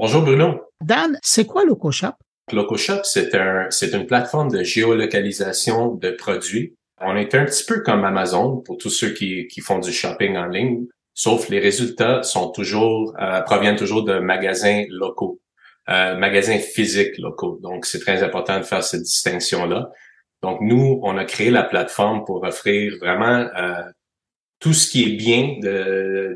Bonjour Bruno. Dan, c'est quoi LocoShop? LocoShop, c'est un, c'est une plateforme de géolocalisation de produits. On est un petit peu comme Amazon pour tous ceux qui, qui font du shopping en ligne, sauf les résultats sont toujours, euh, proviennent toujours de magasins locaux, euh, magasins physiques locaux. Donc, c'est très important de faire cette distinction-là. Donc, nous, on a créé la plateforme pour offrir vraiment euh, tout ce qui est bien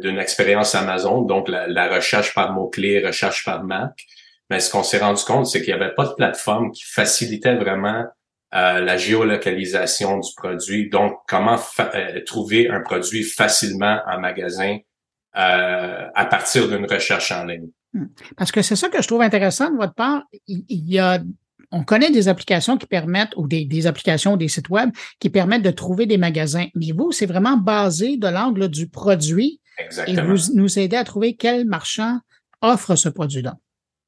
d'une expérience Amazon, donc la, recherche par mots-clés, recherche par marque. Mais ce qu'on s'est rendu compte, c'est qu'il n'y avait pas de plateforme qui facilitait vraiment euh, la géolocalisation du produit. Donc, comment euh, trouver un produit facilement en magasin euh, à partir d'une recherche en ligne. Hmm. Parce que c'est ça que je trouve intéressant de votre part. Il y a on connaît des applications qui permettent, ou des, applications, des sites web qui permettent de trouver des magasins. Mais vous, c'est vraiment basé de l'angle du produit. Exactement. Et vous nous aidez à trouver quel marchand offre ce produit-là.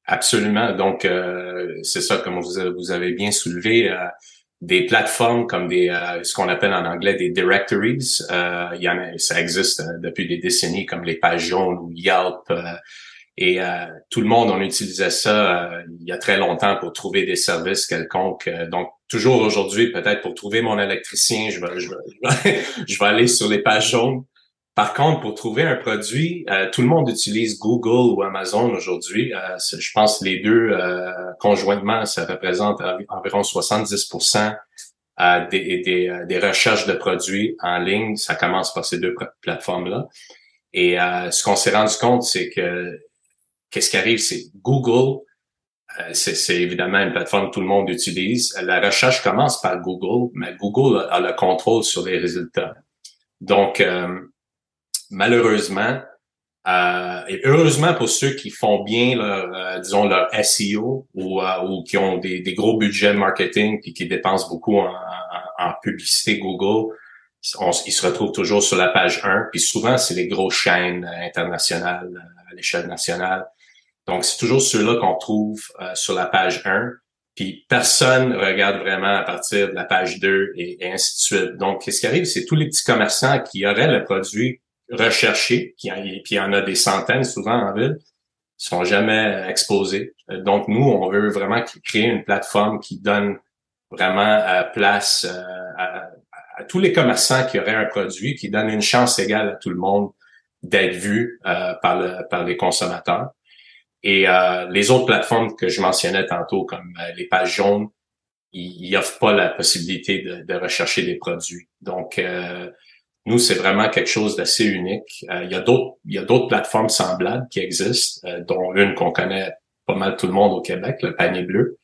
Absolument. Donc, euh, c'est ça, comme vous, vous avez bien soulevé, euh, des plateformes comme des euh, ce qu'on appelle en anglais des directories. il y en a, ça existe depuis des décennies, comme les pages jaunes ou Yelp. Et euh, tout le monde, on utilisait ça euh, il y a très longtemps pour trouver des services quelconques. Euh, donc, toujours aujourd'hui, peut-être pour trouver mon électricien, je vais, je vais, je vais, aller sur les pages jaunes. Par contre, pour trouver un produit, tout le monde utilise Google ou Amazon aujourd'hui. je pense les deux conjointement, ça représente environ 70 des, des, des, recherches de produits en ligne. Ça commence par ces deux plateformes-là. Et ce qu'on s'est rendu compte, c'est que qu'est-ce qui arrive, c'est Google, euh, c'est évidemment une plateforme que tout le monde utilise. La recherche commence par Google, mais Google a, le contrôle sur les résultats. Donc, euh, malheureusement, euh, et heureusement pour ceux qui font bien leur, disons, leur SEO ou, ou qui ont des, gros budgets marketing et qui dépensent beaucoup en, publicité Google, ils se retrouvent toujours sur la page 1. Puis souvent, c'est les grosses chaînes internationales à l'échelle nationale donc, c'est toujours ceux-là qu'on trouve euh, sur la page 1. Puis personne regarde vraiment à partir de la page 2 et, ainsi de suite. Donc, ce qui arrive, c'est tous les petits commerçants qui auraient le produit recherché, qui puis il y en a des centaines souvent en ville, sont jamais exposés. Euh, donc, nous, on veut vraiment créer une plateforme qui donne vraiment euh, place à, à, tous les commerçants qui auraient un produit, qui donne une chance égale à tout le monde d'être vu par, le, par les consommateurs. Et euh, les autres plateformes que je mentionnais tantôt, comme euh, les pages jaunes, ils n'offrent pas la possibilité de, de, rechercher des produits. Donc, euh, nous, c'est vraiment quelque chose d'assez unique. il y a d'autres, il y a d'autres plateformes semblables qui existent, dont une qu'on connaît pas mal tout le monde au Québec, le panier bleu.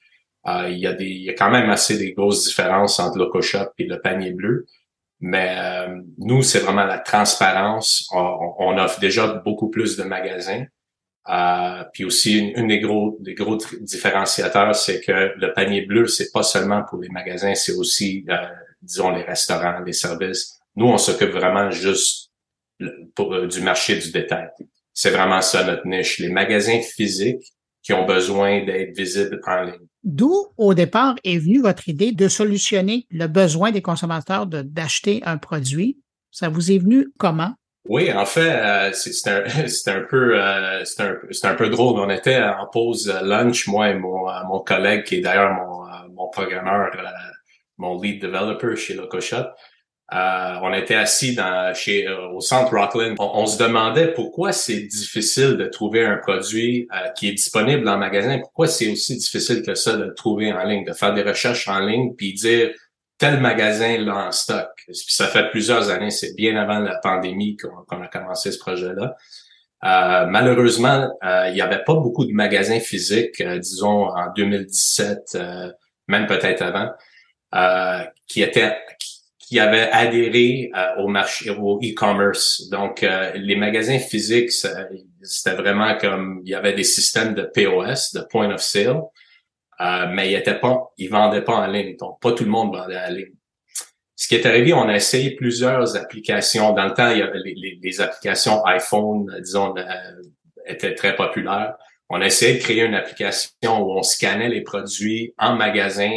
il y a des, il y a quand même assez des grosses différences entre LocoShop et le panier bleu. Mais nous, c'est vraiment la transparence. on, offre déjà beaucoup plus de magasins. Puis aussi, une, des gros des gros différenciateurs, c'est que le panier bleu, c'est pas seulement pour les magasins, c'est aussi, euh, disons, les restaurants, les services. Nous, on s'occupe vraiment juste pour, euh, du marché du détail. C'est vraiment ça notre niche. Les magasins physiques qui ont besoin d'être visibles en ligne. D'où, au départ, est venue votre idée de solutionner le besoin des consommateurs d'acheter un produit? Ça vous est venu comment? Oui, en fait, euh, c'est un, un peu euh, c'est un, un, peu drôle. On était en pause lunch, moi et mon, euh, mon collègue, qui est d'ailleurs mon, mon programmeur, mon lead developer chez LocoShop. on était assis dans, chez, au centre Rockland. On, se demandait pourquoi c'est difficile de trouver un produit qui est disponible le magasin. Pourquoi c'est aussi difficile que ça de le trouver en ligne, de faire des recherches en ligne, puis dire tel magasin là en stock. ça fait plusieurs années, c'est bien avant la pandémie qu'on a commencé ce projet-là. Euh, malheureusement, euh, il n'y avait pas beaucoup de magasins physiques, euh, disons en 2017, même peut-être avant, qui étaient qui avaient adhéré au marché, au e-commerce. Donc, les magasins physiques, c'était vraiment comme il y avait des systèmes de POS, de point of sale, euh, mais il était pas, il vendait pas en ligne. Donc, pas tout le monde vendait en ligne. Ce qui est arrivé, on a essayé plusieurs applications. Dans le temps, il y avait les, applications iPhone, disons, euh, étaient très populaires. On a essayé de créer une application où on scannait les produits en magasin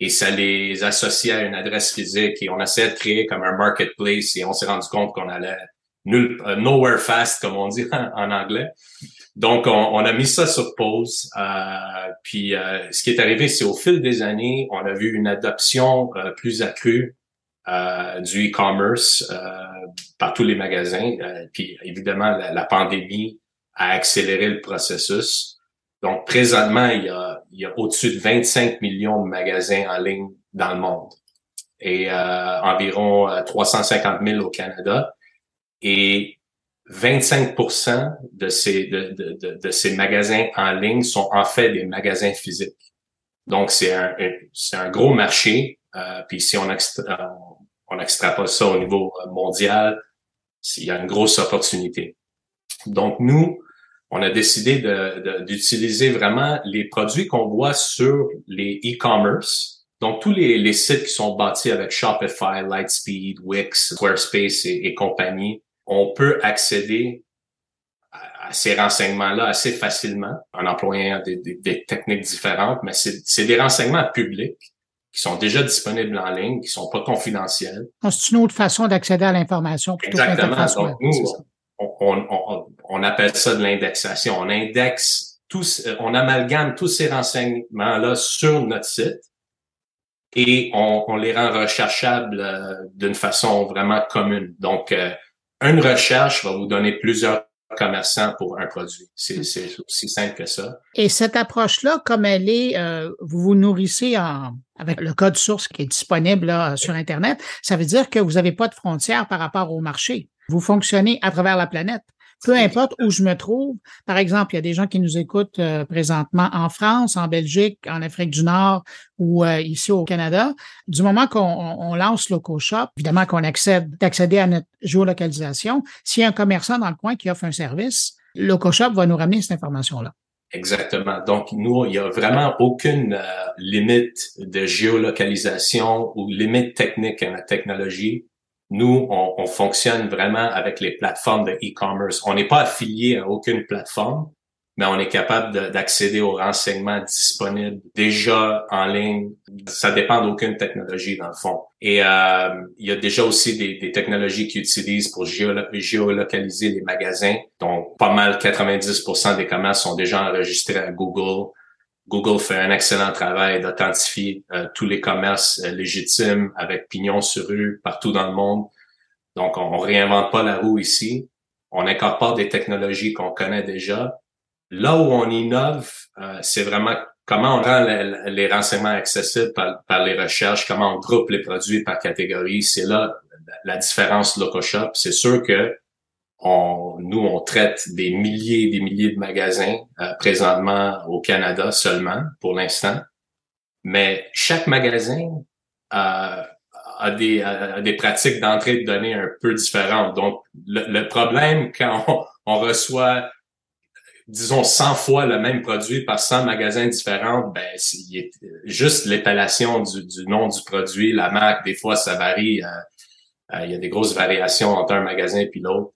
et ça les associait à une adresse physique et on essayait de créer comme un marketplace et on s'est rendu compte qu'on allait nulle, nowhere fast comme on dit en, anglais. Donc, on, a mis ça sur pause. puis, ce qui est arrivé, c'est au fil des années, on a vu une adoption plus accrue du e-commerce par tous les magasins. puis, évidemment, la, pandémie a accéléré le processus. Donc, présentement, il y a, il y a au-dessus de 25 millions de magasins en ligne dans le monde et euh, environ 350 euh, 000 au Canada. Et 25% de ces, de, de, de, ces magasins en ligne sont en fait des magasins physiques. Donc, c'est un, c'est un gros marché. Euh, puis si on, extra, on extrapole ça au niveau mondial, il y a une grosse opportunité. Donc, nous, on a décidé d'utiliser vraiment les produits qu'on voit sur les e-commerce. Donc, tous les, sites qui sont bâtis avec Shopify, Lightspeed, Wix, Squarespace et, compagnie, on peut accéder à, ces renseignements-là assez facilement en employant des, techniques différentes, mais c'est des renseignements publics qui sont déjà disponibles en ligne, qui sont pas confidentiels. C'est une autre façon d'accéder à l'information plutôt Exactement. Donc, nous, on, on, appelle ça de l'indexation. On indexe tous, on amalgame tous ces renseignements-là sur notre site et on, les rend recherchables euh, d'une façon vraiment commune. Donc, euh, une recherche va vous donner plusieurs commerçants pour un produit. C'est aussi simple que ça. Et cette approche-là, comme elle est, euh, vous vous nourrissez avec le code source qui est disponible sur Internet, ça veut dire que vous n'avez pas de frontières par rapport au marché. Vous fonctionnez à travers la planète. Peu importe où je me trouve. Par exemple, il y a des gens qui nous écoutent euh, présentement en France, en Belgique, en Afrique du Nord ou euh, ici au Canada. Du moment qu'on lance LocoShop, évidemment qu'on accède d'accéder à notre géolocalisation. S'il y a un commerçant dans le coin qui offre un service, LocoShop va nous ramener cette information-là. Exactement. Donc, nous, il n'y a vraiment aucune euh, limite de géolocalisation ou limite technique à la technologie nous, on, on, fonctionne vraiment avec les plateformes de e-commerce. On n'est pas affilié à aucune plateforme, mais on est capable d'accéder aux renseignements disponibles déjà en ligne. Ça dépend d'aucune technologie dans le fond. Et euh, il y a déjà aussi des, des technologies qui utilisent pour géolocaliser les magasins. Donc, pas mal 90% des commerces sont déjà enregistrés à Google. Google fait un excellent travail d'authentifier euh, tous les commerces euh, légitimes avec pignon sur rue partout dans le monde. Donc, on, réinvente pas la roue ici. On incorpore des technologies qu'on connaît déjà. Là où on innove, euh, c'est vraiment comment on rend les, renseignements accessibles par, par, les recherches, comment on groupe les produits par catégorie. C'est là la différence LocoShop. C'est sûr que on, nous, on traite des milliers et des milliers de magasins euh, présentement au Canada seulement, pour l'instant. Mais chaque magasin euh, a, des, pratiques d'entrée de données un peu différentes. Donc, le, problème quand on, reçoit, disons, 100 fois le même produit par 100 magasins différents, ben, c'est juste l'épellation du, du, nom du produit, la marque, des fois, ça varie. Euh, il y a des grosses variations entre un magasin et l'autre.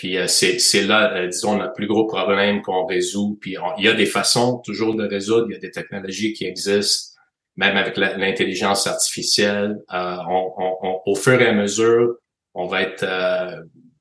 Puis euh, c'est là, euh, disons, notre plus gros problème qu'on résout. Puis il y a des façons toujours de résoudre, il y a des technologies qui existent, même avec l'intelligence artificielle. Euh, on, au fur et à mesure, on va être,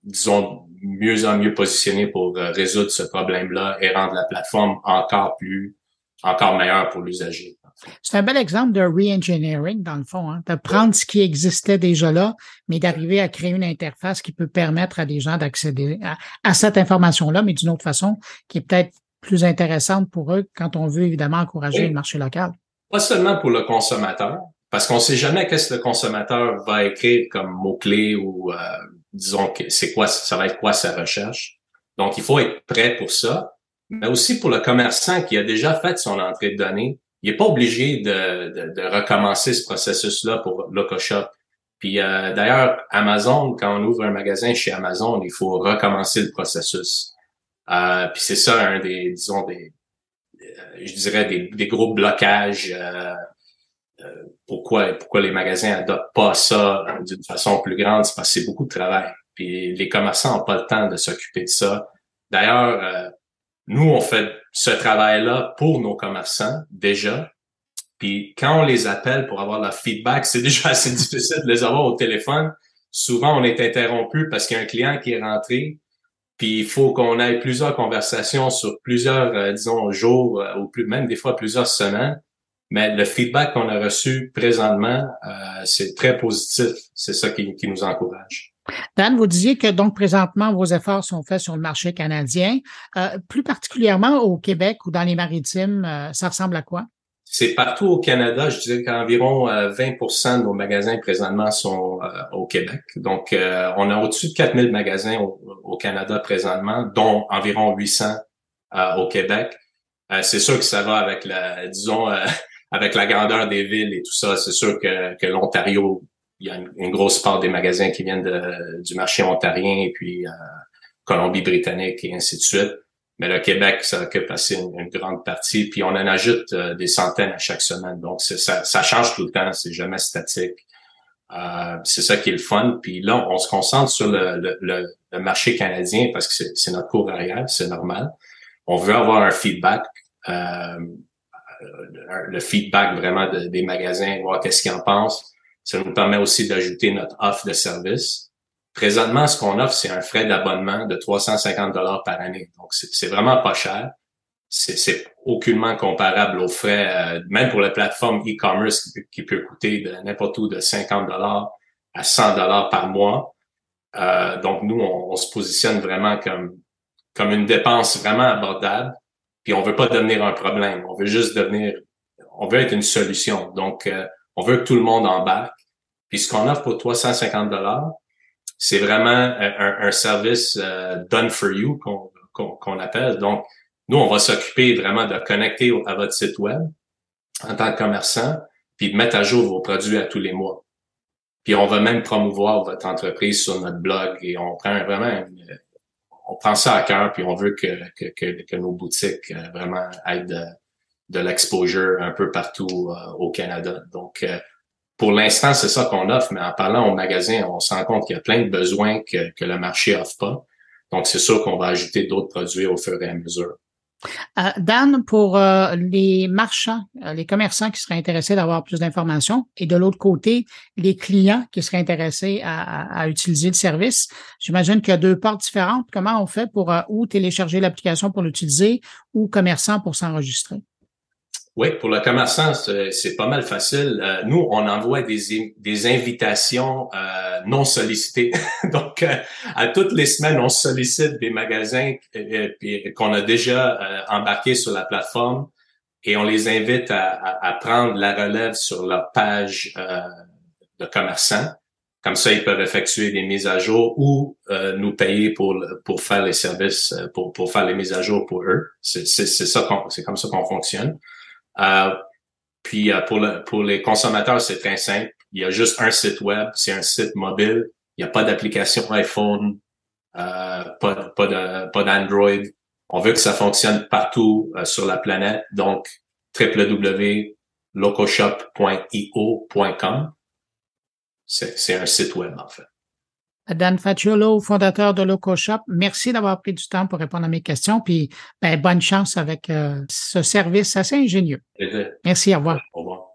disons, mieux en mieux positionné pour résoudre ce problème-là et rendre la plateforme encore plus, encore meilleure pour l'usager. C'est un bel exemple de re-engineering, dans le fond, hein, de prendre ce qui existait déjà là, mais d'arriver à créer une interface qui peut permettre à des gens d'accéder à, cette information-là, mais d'une autre façon, qui est peut-être plus intéressante pour eux quand on veut évidemment encourager le marché local. Pas seulement pour le consommateur, parce qu'on sait jamais qu'est-ce que le consommateur va écrire comme mot-clé ou euh, disons que c'est quoi, ça va être quoi sa recherche. Donc, il faut être prêt pour ça, mais aussi pour le commerçant qui a déjà fait son entrée de données il n'est pas obligé de, de, de, recommencer ce processus-là pour LocoShop. Puis euh, d'ailleurs, Amazon, quand on ouvre un magasin chez Amazon, il faut recommencer le processus. Euh, puis c'est ça un des, disons, des, euh, je dirais des, des gros blocages. Euh, pourquoi, pourquoi les magasins adoptent pas ça d'une façon plus grande, c'est parce que c'est beaucoup de travail. Puis les commerçants n'ont pas le temps de s'occuper de ça. D'ailleurs, nous, on fait ce travail-là pour nos commerçants déjà. Puis quand on les appelle pour avoir leur feedback, c'est déjà assez difficile de les avoir au téléphone. souvent on est interrompu parce qu'il y a un client qui est rentré, puis il faut qu'on ait plusieurs conversations sur plusieurs, euh, disons, jours euh, ou plus, même des fois plusieurs semaines. Mais le feedback qu'on a reçu présentement, euh, c'est très positif. C'est ça qui, qui, nous encourage. Dan, vous disiez que donc présentement vos efforts sont faits sur le marché canadien. plus particulièrement au Québec ou dans les maritimes, ça ressemble à quoi? C'est partout au Canada. Je dirais qu'environ 20% euh, de nos magasins présentement sont euh, au Québec. Donc, euh, on a au-dessus de 4000 magasins au, Canada présentement, dont environ 800 au Québec. c'est sûr que ça va avec la, disons, avec la grandeur des villes et tout ça. C'est sûr que, que l'Ontario, il y a une, grosse part des magasins qui viennent du marché ontarien et puis Colombie-Britannique et ainsi de suite. Mais le Québec, ça occupe assez une, grande partie. Puis on en ajoute euh, des centaines à chaque semaine. Donc, ça, ça change tout le temps. C'est jamais statique. Euh, c'est ça qui est le fun. Puis là, on se concentre sur le, le, le, marché canadien parce que c'est notre cours arrière, c'est normal. On veut avoir un feedback, euh, le feedback vraiment des magasins, voir qu'est-ce qu'ils en pensent. Ça nous permet aussi d'ajouter notre offre de service. Présentement, ce qu'on offre, c'est un frais d'abonnement de 350 dollars par année. Donc, c'est vraiment pas cher. C'est aucunement comparable aux frais, euh, même pour la plateforme e-commerce qui, peut coûter de n'importe où de 50 dollars à 100 dollars par mois. Euh, donc, nous, on, se positionne vraiment comme comme une dépense vraiment abordable. Puis, on veut pas devenir un problème. On veut juste devenir, on veut être une solution. Donc, euh, on veut que tout le monde embarque. Puis, ce qu'on offre pour 350 dollars, c'est vraiment un, service euh, done for you qu'on appelle. Donc, nous, on va s'occuper vraiment de connecter à votre site web en tant que commerçant, puis de mettre à jour vos produits à tous les mois. Puis on va même promouvoir votre entreprise sur notre blog et on prend vraiment on prend ça à cœur puis on veut que, que, que, nos boutiques euh, vraiment aient de, l'exposure un peu partout euh, au Canada. Donc, pour l'instant, c'est ça qu'on offre, mais en parlant au magasin, on se rend compte qu'il y a plein de besoins que, que le marché offre pas. Donc, c'est sûr qu'on va ajouter d'autres produits au fur et à mesure. Euh, Dan, pour euh, les marchands, euh, les commerçants qui seraient intéressés d'avoir plus d'informations et de l'autre côté, les clients qui seraient intéressés à, à, utiliser le service, j'imagine qu'il y a deux parts différentes. Comment on fait pour ou télécharger l'application pour l'utiliser ou commerçant pour s'enregistrer? Oui, pour le commerçant, c'est pas mal facile. Euh, nous, on envoie des, des invitations euh, non sollicitées. Donc, euh, à toutes les semaines, on sollicite des magasins qu'on a déjà embarqués sur la plateforme et on les invite à, prendre la relève sur leur page de commerçant. Comme ça, ils peuvent effectuer des mises à jour ou nous payer pour pour faire les services, pour pour faire les mises à jour pour eux. C'est ça, c'est comme ça qu'on fonctionne. Euh, puis euh, pour, le, pour les consommateurs, c'est très simple. Il y a juste un site web, c'est un site mobile. Il n'y a pas d'application iPhone, euh, pas, pas, d'Android. On veut que ça fonctionne partout sur la planète. Donc, www.locoshop.io.com. C'est un site web, en fait. Dan Facciolo, fondateur de LocoShop, merci d'avoir pris du temps pour répondre à mes questions. Puis, ben, bonne chance avec euh, ce service assez ingénieux. Merci, au revoir. Au revoir.